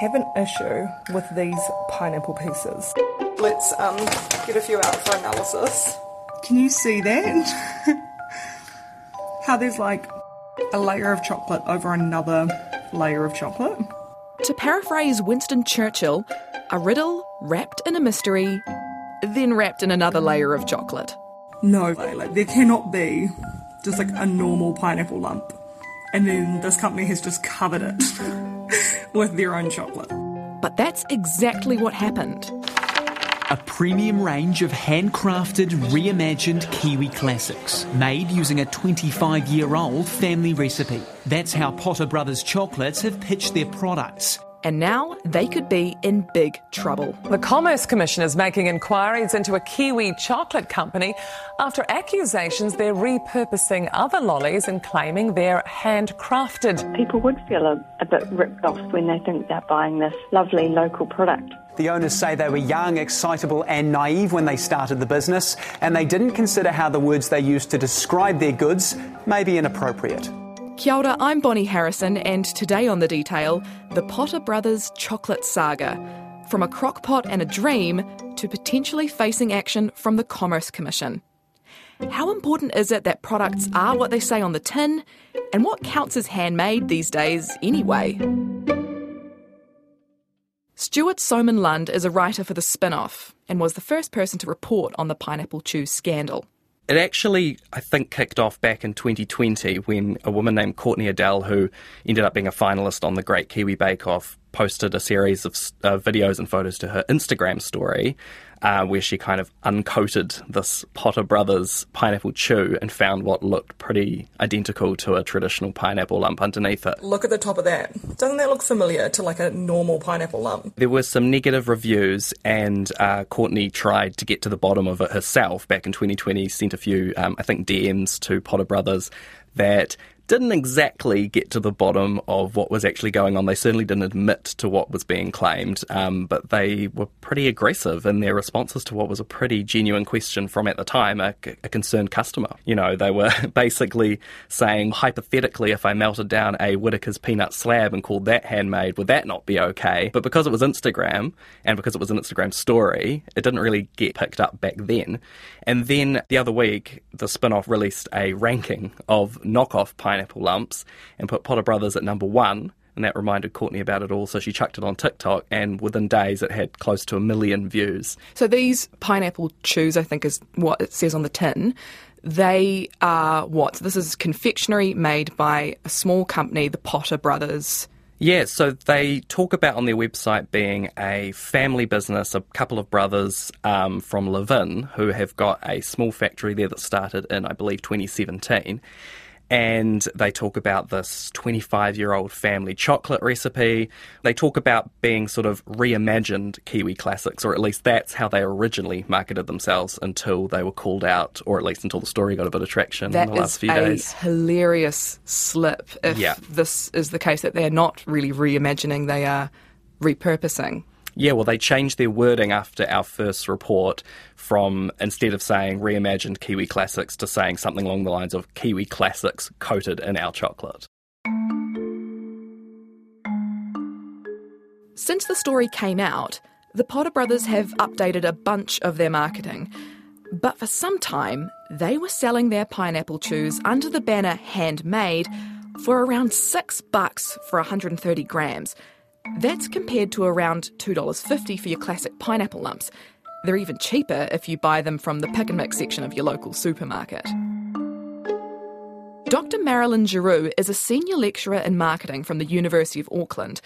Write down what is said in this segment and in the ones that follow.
have an issue with these pineapple pieces. Let's um, get a few out for analysis. Can you see that? How there's like a layer of chocolate over another layer of chocolate? To paraphrase Winston Churchill, a riddle wrapped in a mystery, then wrapped in another layer of chocolate. No, like there cannot be just like a normal pineapple lump, and then this company has just covered it with their own chocolate. But that's exactly what happened. A premium range of handcrafted, reimagined Kiwi classics, made using a 25 year old family recipe. That's how Potter Brothers Chocolates have pitched their products. And now they could be in big trouble. The Commerce Commission is making inquiries into a Kiwi chocolate company after accusations they're repurposing other lollies and claiming they're handcrafted. People would feel a, a bit ripped off when they think they're buying this lovely local product. The owners say they were young, excitable, and naive when they started the business, and they didn't consider how the words they used to describe their goods may be inappropriate. Kia ora, I'm Bonnie Harrison, and today on The Detail, the Potter Brothers chocolate saga. From a crockpot and a dream to potentially facing action from the Commerce Commission. How important is it that products are what they say on the tin, and what counts as handmade these days anyway? Stewart Sowman Lund is a writer for The Spin Off and was the first person to report on the Pineapple Chew scandal. It actually, I think, kicked off back in 2020 when a woman named Courtney Adele, who ended up being a finalist on the Great Kiwi Bake Off, posted a series of uh, videos and photos to her Instagram story uh, where she kind of uncoated this Potter Brothers pineapple chew and found what looked pretty identical to a traditional pineapple lump underneath it. Look at the top of that. Doesn't that look familiar to like a normal pineapple lump? There were some negative reviews, and uh, Courtney tried to get to the bottom of it herself back in 2020, sent a few, um, I think, DMs to Potter Brothers that didn't exactly get to the bottom of what was actually going on. They certainly didn't admit to what was being claimed, um, but they were pretty aggressive in their responses to what was a pretty genuine question from, at the time, a, a concerned customer. You know, they were basically saying, hypothetically, if I melted down a Whittaker's peanut slab and called that handmade, would that not be okay? But because it was Instagram and because it was an Instagram story, it didn't really get picked up back then. And then the other week, the spin off released a ranking of knockoff pineapple lumps and put Potter Brothers at number one. And that reminded Courtney about it all, so she chucked it on TikTok, and within days it had close to a million views. So these pineapple chews, I think, is what it says on the tin. They are what? This is confectionery made by a small company, the Potter Brothers. Yeah, so they talk about on their website being a family business, a couple of brothers um, from Levin who have got a small factory there that started in, I believe, 2017 and they talk about this 25 year old family chocolate recipe. They talk about being sort of reimagined Kiwi classics, or at least that's how they originally marketed themselves until they were called out, or at least until the story got a bit of traction that in the last few days. That is a hilarious slip if Yeah. this is the case that they're not really reimagining, they are repurposing. Yeah, well, they changed their wording after our first report from instead of saying reimagined Kiwi classics to saying something along the lines of Kiwi classics coated in our chocolate. Since the story came out, the Potter brothers have updated a bunch of their marketing. But for some time, they were selling their pineapple chews under the banner handmade for around six bucks for 130 grams. That's compared to around $2.50 for your classic pineapple lumps. They're even cheaper if you buy them from the pick and mix section of your local supermarket. Dr. Marilyn Giroux is a senior lecturer in marketing from the University of Auckland.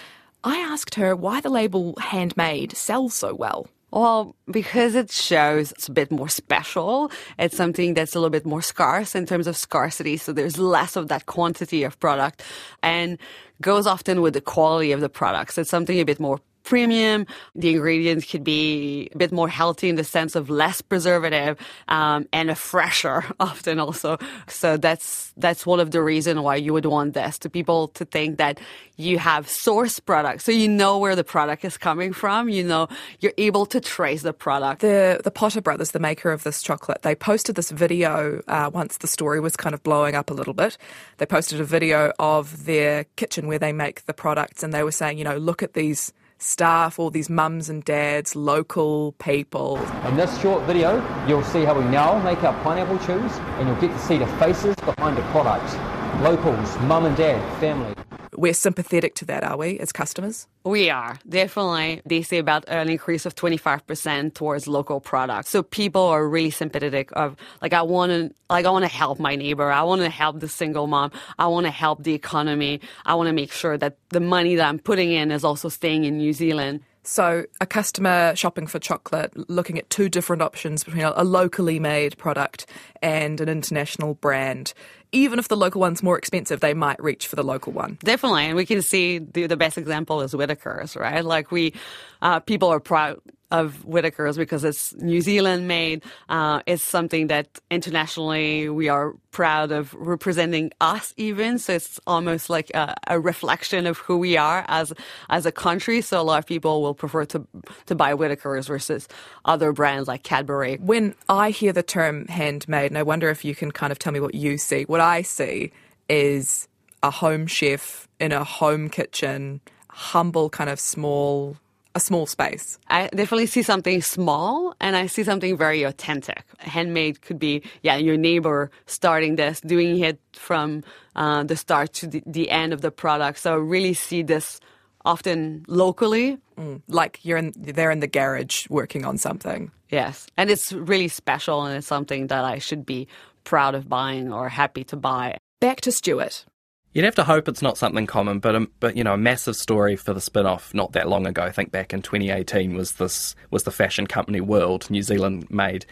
I asked her why the label handmade sells so well. Well, because it shows it's a bit more special. It's something that's a little bit more scarce in terms of scarcity. So there's less of that quantity of product and goes often with the quality of the products. It's something a bit more premium. The ingredients could be a bit more healthy in the sense of less preservative um, and a fresher often also. So that's that's one of the reasons why you would want this to people to think that you have source products, so you know where the product is coming from. You know you're able to trace the product. The the Potter brothers, the maker of this chocolate, they posted this video uh, once the story was kind of blowing up a little bit. They posted a video of their kitchen where they make the products, and they were saying, you know, look at these staff, all these mums and dads, local people. In this short video, you'll see how we now make our pineapple chews, and you'll get to see the faces behind the product. Locals, mum and dad, family. We're sympathetic to that, are we, as customers? We are definitely. They say about an increase of twenty five percent towards local products. So people are really sympathetic of like I want to like I want to help my neighbor. I want to help the single mom. I want to help the economy. I want to make sure that the money that I'm putting in is also staying in New Zealand. So, a customer shopping for chocolate, looking at two different options between a locally made product and an international brand. Even if the local one's more expensive, they might reach for the local one. Definitely, and we can see the, the best example is Whittaker's, right? Like we, uh, people are proud of Whittaker's because it's New Zealand made. Uh, it's something that internationally we are proud of representing us even. So it's almost like a, a, reflection of who we are as as a country. So a lot of people will prefer to to buy Whittaker's versus other brands like Cadbury. When I hear the term handmade, and I wonder if you can kind of tell me what you see. What I see is a home chef in a home kitchen, humble kind of small a small space. I definitely see something small and I see something very authentic. Handmade could be, yeah, your neighbor starting this, doing it from uh, the start to the, the, end of the product. So I really see this often locally. Mm, like you're in, they're in the garage working on something. Yes. And it's really special and it's something that I should be proud of buying or happy to buy. Back to Stewart. You'd have to hope it's not something common, but um, but you know, a massive story for the spin-off not that long ago. I think back in 2018 was this was the fashion company World, New Zealand made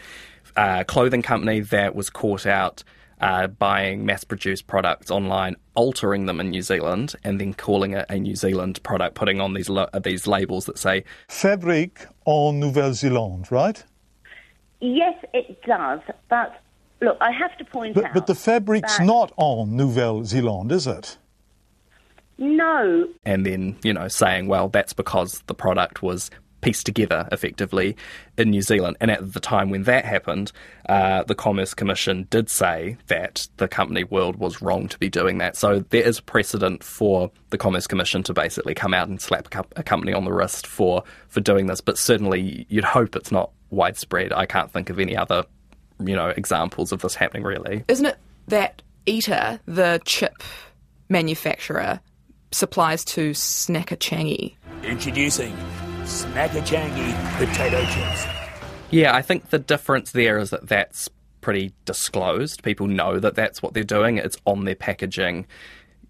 uh, clothing company that was caught out uh, buying mass-produced products online, altering them in New Zealand, and then calling it a New Zealand product, putting on these lo- these labels that say "Fabric en Nouvelle-Zélande," right? Yes, it does, but Look, I have to point but, out. But the fabric's that... not on Nouvelle Zélande, is it? No. And then, you know, saying, well, that's because the product was pieced together effectively in New Zealand. And at the time when that happened, uh, the Commerce Commission did say that the company World was wrong to be doing that. So there is precedent for the Commerce Commission to basically come out and slap a company on the wrist for, for doing this. But certainly you'd hope it's not widespread. I can't think of any other you know, examples of this happening, really. Isn't it that Eta, the chip manufacturer, supplies to Snackachangi? Introducing Snackachangi potato chips. Yeah, I think the difference there is that that's pretty disclosed. People know that that's what they're doing. It's on their packaging.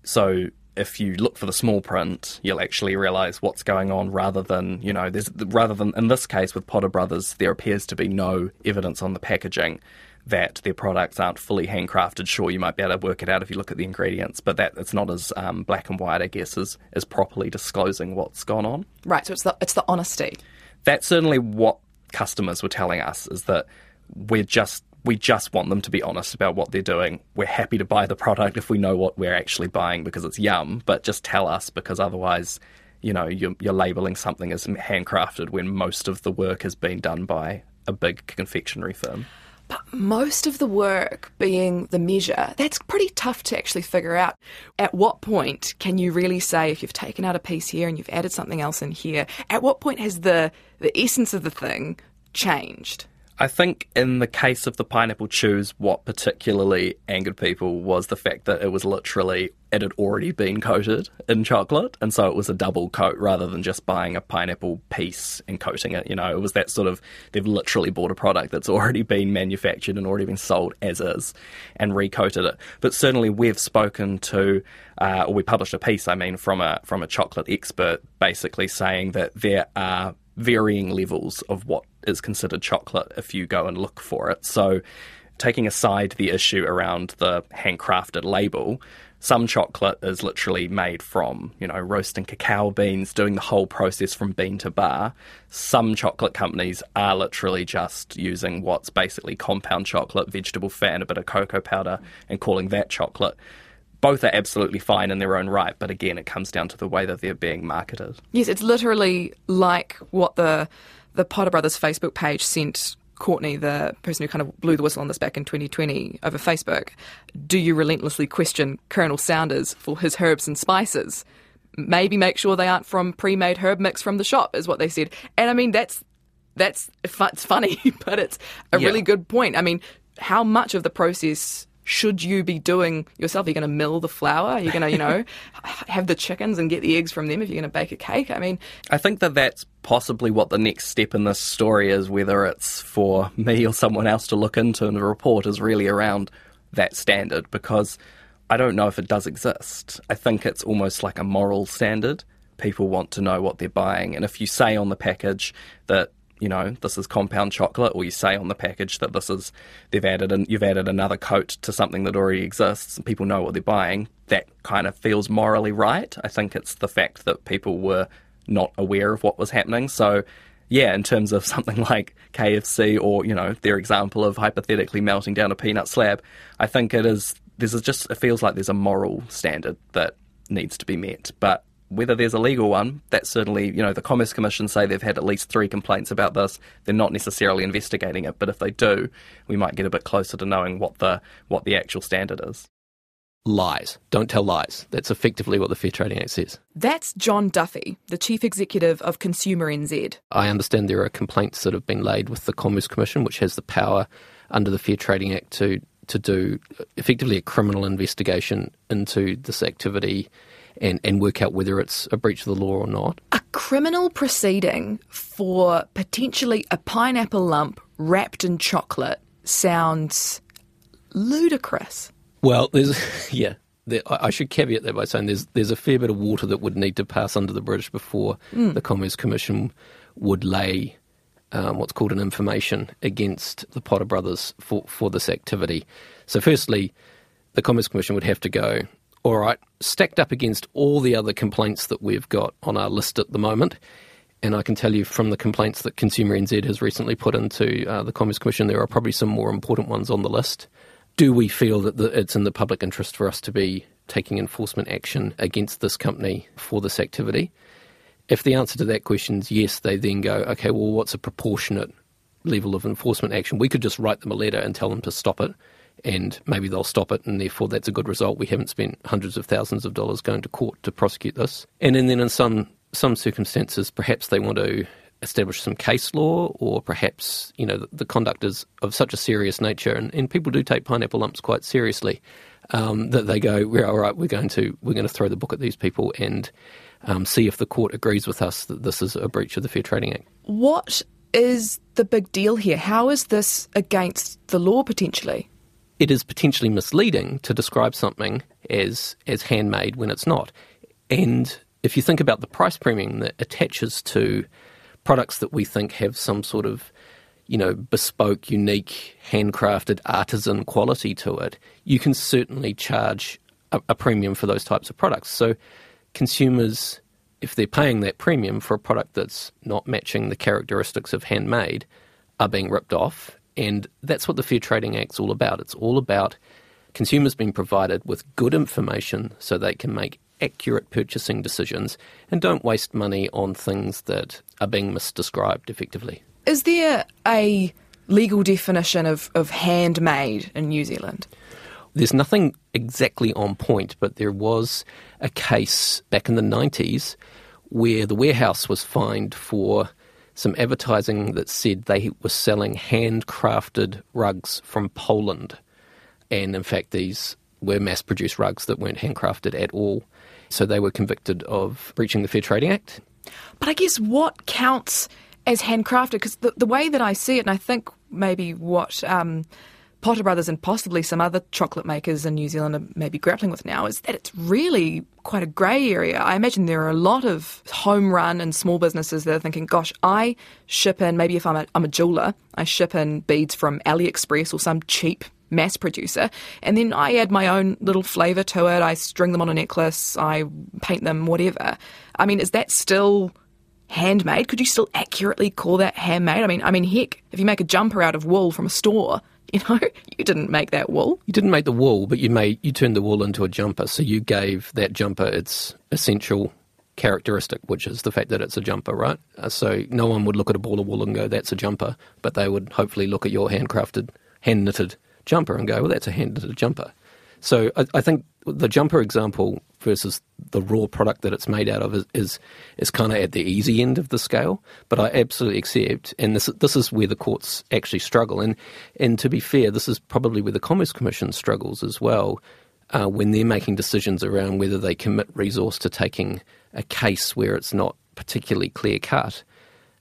So if you look for the small print, you'll actually realize what's going on rather than, you know, there's rather than in this case with Potter Brothers, there appears to be no evidence on the packaging that their products aren't fully handcrafted. Sure, you might be able to work it out if you look at the ingredients, but that it's not as um, black and white, I guess, as, as properly disclosing what's gone on. Right. So it's the it's the honesty. That's certainly what customers were telling us is that we're just we just want them to be honest about what they're doing. We're happy to buy the product if we know what we're actually buying because it's yum, but just tell us because otherwise, you know, you're, you're labeling something as handcrafted when most of the work has been done by a big confectionery firm. But most of the work being the measure, that's pretty tough to actually figure out. At what point can you really say if you've taken out a piece here and you've added something else in here, at what point has the, the essence of the thing changed? I think in the case of the pineapple chews, what particularly angered people was the fact that it was literally, it had already been coated in chocolate. And so it was a double coat rather than just buying a pineapple piece and coating it. You know, it was that sort of, they've literally bought a product that's already been manufactured and already been sold as is and recoated it. But certainly we've spoken to, uh, or we published a piece, I mean, from a, from a chocolate expert basically saying that there are varying levels of what is considered chocolate if you go and look for it. So, taking aside the issue around the handcrafted label, some chocolate is literally made from, you know, roasting cacao beans, doing the whole process from bean to bar. Some chocolate companies are literally just using what's basically compound chocolate, vegetable fat, and a bit of cocoa powder, and calling that chocolate both are absolutely fine in their own right, but again, it comes down to the way that they're being marketed. Yes, it's literally like what the the Potter Brothers Facebook page sent Courtney, the person who kind of blew the whistle on this back in 2020 over Facebook. Do you relentlessly question Colonel Sanders for his herbs and spices? maybe make sure they aren't from pre-made herb mix from the shop, is what they said. And I mean, that's that's it's funny, but it's a Yeah. really good point. I mean, how much of the process should you be doing yourself? Are you going to mill the flour? Are you going to, you know, have the chickens and get the eggs from them if you're going to bake a cake? I mean, I think that that's possibly what the next step in this story is, whether it's for me or someone else to look into in the report, is really around that standard because I don't know if it does exist. I think it's almost like a moral standard. People want to know what they're buying, and if you say on the package that you know this is compound chocolate, or you say on the package that this is they've added and you've added another coat to something that already exists, and people know what they're buying, that kind of feels morally right. I think it's the fact that people were not aware of what was happening. So, yeah, in terms of something like KFC or you know their example of hypothetically melting down a peanut slab, I think it is. There's a just it feels like there's a moral standard that needs to be met, but whether there's a legal one, that's certainly, you know, the Commerce Commission say they've had at least three complaints about this. They're not necessarily investigating it, but if they do, we might get a bit closer to knowing what the what the actual standard is. Lies. Don't tell lies. That's effectively what the Fair Trading Act says. that's Jon Duffy, the chief executive of Consumer NZ. I understand there are complaints that have been laid with the Commerce Commission, which has the power under the Fair Trading Act to to do effectively a criminal investigation into this activity and, and work out whether it's a breach of the law or not. A criminal proceeding for potentially a pineapple lump wrapped in chocolate sounds ludicrous. Well, there's yeah. There, I should caveat that by saying there's there's a fair bit of water that would need to pass under the bridge before Mm. the Commerce Commission would lay um, what's called an information against the Potter brothers for for this activity. So, firstly, the Commerce Commission would have to go. All right, stacked up against all the other complaints that we've got on our list at the moment, and I can tell you from the complaints that Consumer NZ has recently put into uh, the Commerce Commission, there are probably some more important ones on the list. Do we feel that the, it's in the public interest for us to be taking enforcement action against this company for this activity? If the answer to that question is yes, they then go, okay, well, what's a proportionate level of enforcement action? We could just write them a letter and tell them to stop it, and maybe they'll stop it, and therefore that's a good result. We haven't spent hundreds of thousands of dollars going to court to prosecute this. And then, in some some circumstances, perhaps they want to establish some case law, or perhaps you know the, the conduct is of such a serious nature, and, and people do take pineapple lumps quite seriously. Um, that they go, we're all right. We're going to we're going to throw the book at these people and um, see if the court agrees with us that this is a breach of the Fair Trading Act. What is the big deal here? How is this against the law potentially? It is potentially misleading to describe something as as handmade when it's not. And if you think about the price premium that attaches to products that we think have some sort of you know bespoke, unique, handcrafted, artisan quality to it, you can certainly charge a, a premium for those types of products. So consumers if they're paying that premium for a product that's not matching the characteristics of handmade, are being ripped off. And that's what the Fair Trading Act's all about. It's all about consumers being provided with good information so they can make accurate purchasing decisions and don't waste money on things that are being misdescribed effectively. Is there a legal definition of, of handmade in New Zealand? There's nothing exactly on point, but there was a case back in the 90s where the warehouse was fined for some advertising that said they were selling handcrafted rugs from Poland. And in fact, these were mass produced rugs that weren't handcrafted at all. So they were convicted of breaching the Fair Trading Act. But I guess what counts as handcrafted? Because the, the way that I see it, and I think maybe what um, Potter Brothers and possibly some other chocolate makers in New Zealand are maybe grappling with now, is that it's really quite a grey area. I imagine there are a lot of home run and small businesses that are thinking, gosh, I ship in, maybe if I'm a, I'm a jeweler, I ship in beads from AliExpress or some cheap mass producer, and then I add my own little flavour to it. I string them on a necklace, I paint them, whatever. I mean, is that still handmade? Could you still accurately call that handmade? I mean, I mean, heck, if you make a jumper out of wool from a store, you know, you didn't make that wool. You didn't make the wool, but you made you turned the wool into a jumper. So you gave that jumper its essential characteristic, which is the fact that it's a jumper, right? Uh, so no one would look at a ball of wool and go, "That's a jumper," but they would hopefully look at your handcrafted, hand knitted jumper and go, "Well, that's a hand knitted jumper." So I, I think the jumper example versus the raw product that it's made out of is is, is kind of at the easy end of the scale. But I absolutely accept, and this this is where the courts actually struggle. And and to be fair, this is probably where the Commerce Commission struggles as well. Uh, when they're making decisions around whether they commit resource to taking a case where it's not particularly clear cut,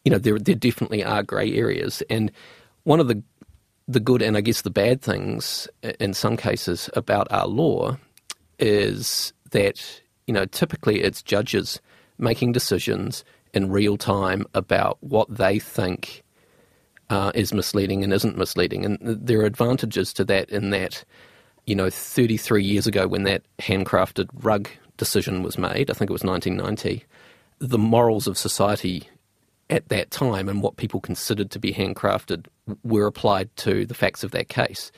you know, there there definitely are grey areas. And one of the the good and I guess the bad things in some cases about our law is that you know typically it's judges making decisions in real time about what they think uh, is misleading and isn't misleading, and there are advantages to that in that you know 33 years ago when that handcrafted rug decision was made, I think it was 1990, the morals of society at that time and what people considered to be handcrafted were applied to the facts of that case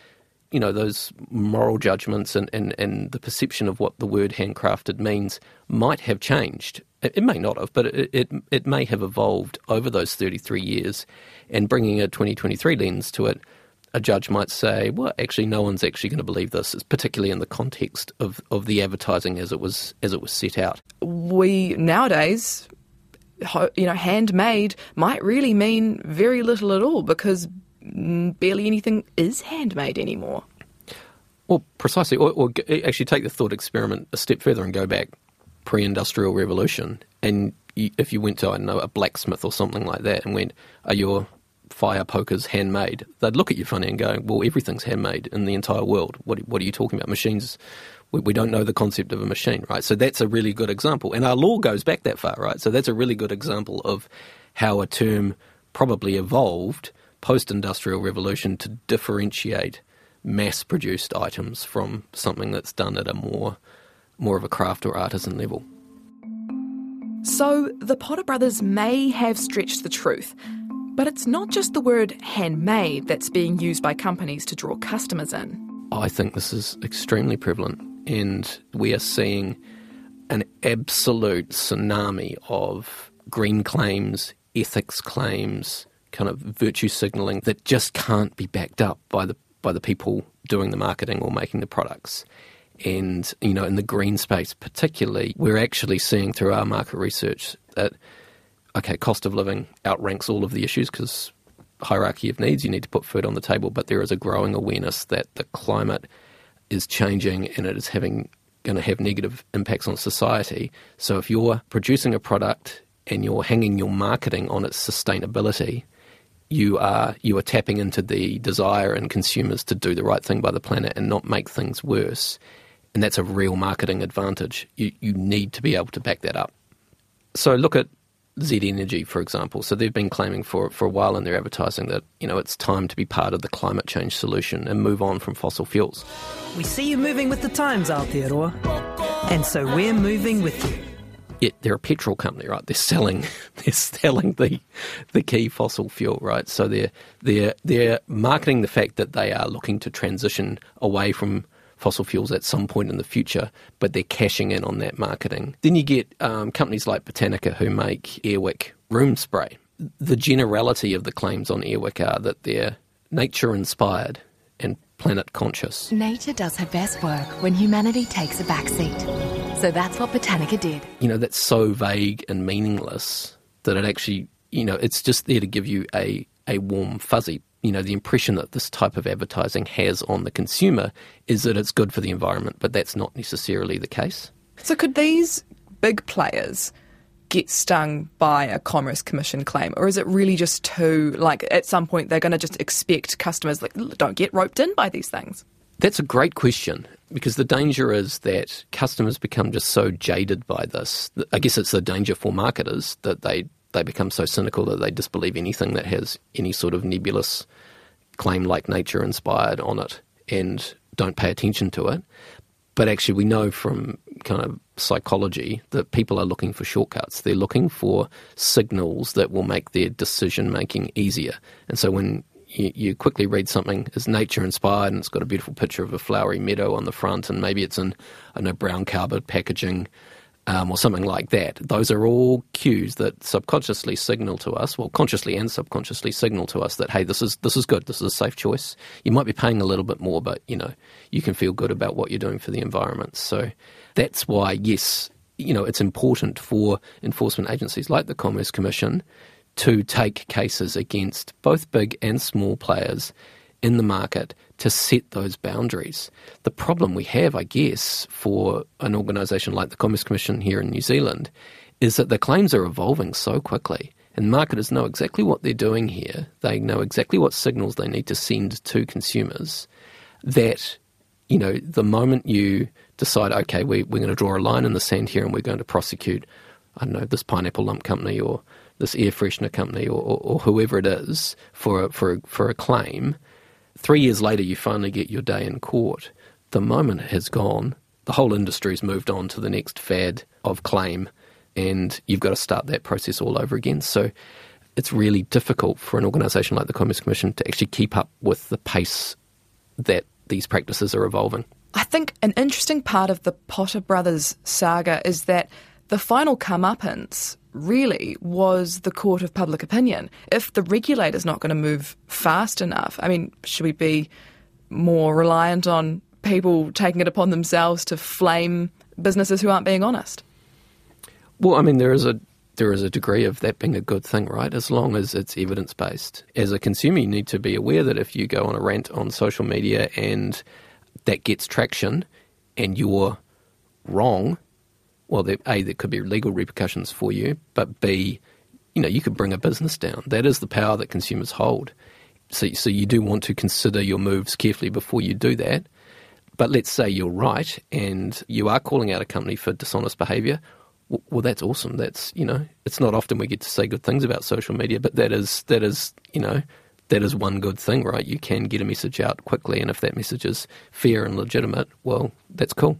you know, those moral judgments and, and, and the perception of what the word handcrafted means might have changed. It, it may not have, but it, it, it may have evolved over those 33 years. And bringing a 2023 lens to it, a judge might say, well, actually, no one's actually going to believe this, particularly in the context of, of the advertising as it was as it was set out. We nowadays, you know, handmade might really mean very little at all because Mm, barely anything is handmade anymore. Well, precisely. Or, or, actually take the thought experiment a step further and go back pre-industrial revolution, and you, if you went to I don't know a blacksmith or something like that and went, "Are your fire pokers handmade?" They'd look at you funny and go, "Well, everything's handmade in the entire world. What what are you talking about? Machines." We, we don't know the concept of a machine, right? So that's a really good example, and our law goes back that far, right? So that's a really good example of how a term probably evolved post industrial revolution to differentiate mass produced items from something that's done at a more more of a craft or artisan level. So the Potter brothers may have stretched the truth, but it's not just the word handmade that's being used by companies to draw customers in. I think this is extremely prevalent, and we are seeing an absolute tsunami of green claims, ethics claims, kind of virtue signaling that just can't be backed up by the by the people doing the marketing or making the products. And you know, in the green space particularly, we're actually seeing through our market research that okay, cost of living outranks all of the issues because hierarchy of needs, you need to put food on the table, but there is a growing awareness that the climate is changing and it is having going to have negative impacts on society. So if you're producing a product and you're hanging your marketing on its sustainability, you are you are tapping into the desire in consumers to do the right thing by the planet and not make things worse. And that's a real marketing advantage. You you need to be able to back that up. So look at Z Energy, for example. So they've been claiming for for a while in their advertising that you know it's time to be part of the climate change solution and move on from fossil fuels. We see you moving with the times, Aotearoa, and so we're moving with you yet they're a petrol company, right? They're selling they're selling the the key fossil fuel, right? So they're they're they're marketing the fact that they are looking to transition away from fossil fuels at some point in the future, but they're cashing in on that marketing. Then you get um, companies like Botanica who make Airwick room spray. The generality of the claims on Airwick are that they're nature inspired and planet conscious. Nature does her best work when humanity takes a backseat. So that's what Botanica did. You know, that's so vague and meaningless that it actually, you know, it's just there to give you a, a warm fuzzy. You know, the impression that this type of advertising has on the consumer is that it's good for the environment, but that's not necessarily the case. So could these big players get stung by a Commerce Commission claim? Or is it really just too, like, at some point they're going to just expect customers, like, don't get roped in by these things? That's a great question because the danger is that customers become just so jaded by this. I guess it's the danger for marketers that they, they become so cynical that they disbelieve anything that has any sort of nebulous claim like nature inspired on it and don't pay attention to it. But actually, we know from kind of psychology that people are looking for shortcuts. They're looking for signals that will make their decision making easier. And so when you, quickly read something as nature inspired and it's got a beautiful picture of a flowery meadow on the front and maybe it's in I know brown cardboard packaging um, or something like that. Those are all cues that subconsciously signal to us, well, consciously and subconsciously signal to us that hey, this is this is good. This is a safe choice. You might be paying a little bit more, but you know you can feel good about what you're doing for the environment. So that's why, yes, you know, it's important for enforcement agencies like the Commerce Commission to take cases against both big and small players in the market to set those boundaries. The problem we have, I guess, for an organisation like the Commerce Commission here in New Zealand is that the claims are evolving so quickly. And marketers know exactly what they're doing here. They know exactly what signals they need to send to consumers. That, you know, the moment you decide, okay, we, we're going to draw a line in the sand here and we're going to prosecute, I don't know, this pineapple lump company or this air freshener company or, or, or whoever it is for a, for a, for a claim, three years later you finally get your day in court. The moment has gone. The whole industry's moved on to the next fad of claim, and you've got to start that process all over again. So it's really difficult for an organisation like the Commerce Commission to actually keep up with the pace that these practices are evolving. I think an interesting part of the Potter brothers saga is that the final comeuppance really was the court of public opinion. If the regulator's not going to move fast enough, I mean, should we be more reliant on people taking it upon themselves to flame businesses who aren't being honest? Well, I mean, there is a there is a degree of that being a good thing, right? As long as it's evidence based. As a consumer, you need to be aware that if you go on a rant on social media and that gets traction and you're wrong, well, there, A, there could be legal repercussions for you, but B, you know, you could bring a business down. That is the power that consumers hold. So, so you do want to consider your moves carefully before you do that. But let's say you're right and you are calling out a company for dishonest behaviour. Well, that's awesome. That's you know, it's not often we get to say good things about social media, but that is that is you know that is one good thing, right? You can get a message out quickly, and if that message is fair and legitimate, well, that's cool.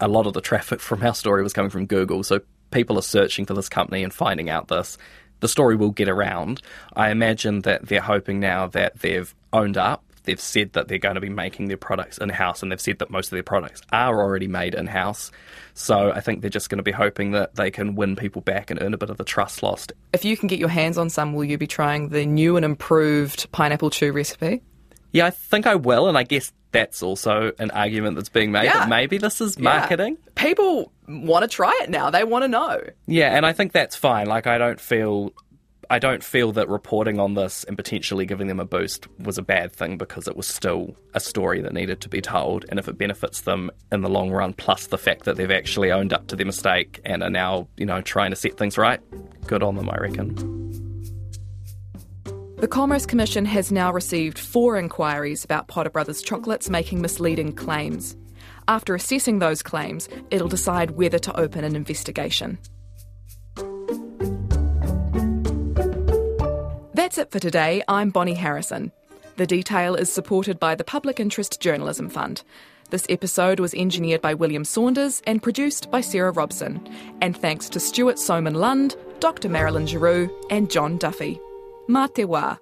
A lot of the traffic from our story was coming from Google, so people are searching for this company and finding out this. The story will get around. I imagine that they're hoping now that they've owned up they've said that they're going to be making their products in house and they've said that most of their products are already made in house. So I think they're just going to be hoping that they can win people back and earn a bit of the trust lost. If you can get your hands on some, will you be trying the new and improved pineapple chew recipe? Yeah, I think I will, and I guess that's also an argument that's being made yeah. that maybe this is marketing. Yeah. People want to try it now. They want to know. Yeah, and I think that's fine. Like I don't feel I don't feel that reporting on this and potentially giving them a boost was a bad thing because it was still a story that needed to be told. And if it benefits them in the long run, plus the fact that they've actually owned up to their mistake and are now, you know, trying to set things right, good on them, I reckon. The Commerce Commission has now received four inquiries about Potter Brothers chocolates making misleading claims. After assessing those claims, it'll decide whether to open an investigation. That's it for today. I'm Bonnie Harrison. The detail is supported by the Public Interest Journalism Fund. This episode was engineered by William Saunders and produced by Sarah Robson. And thanks to Stewart Sowman Lund, Dr. Marilyn Giroux, and Jon Duffy. Mateuá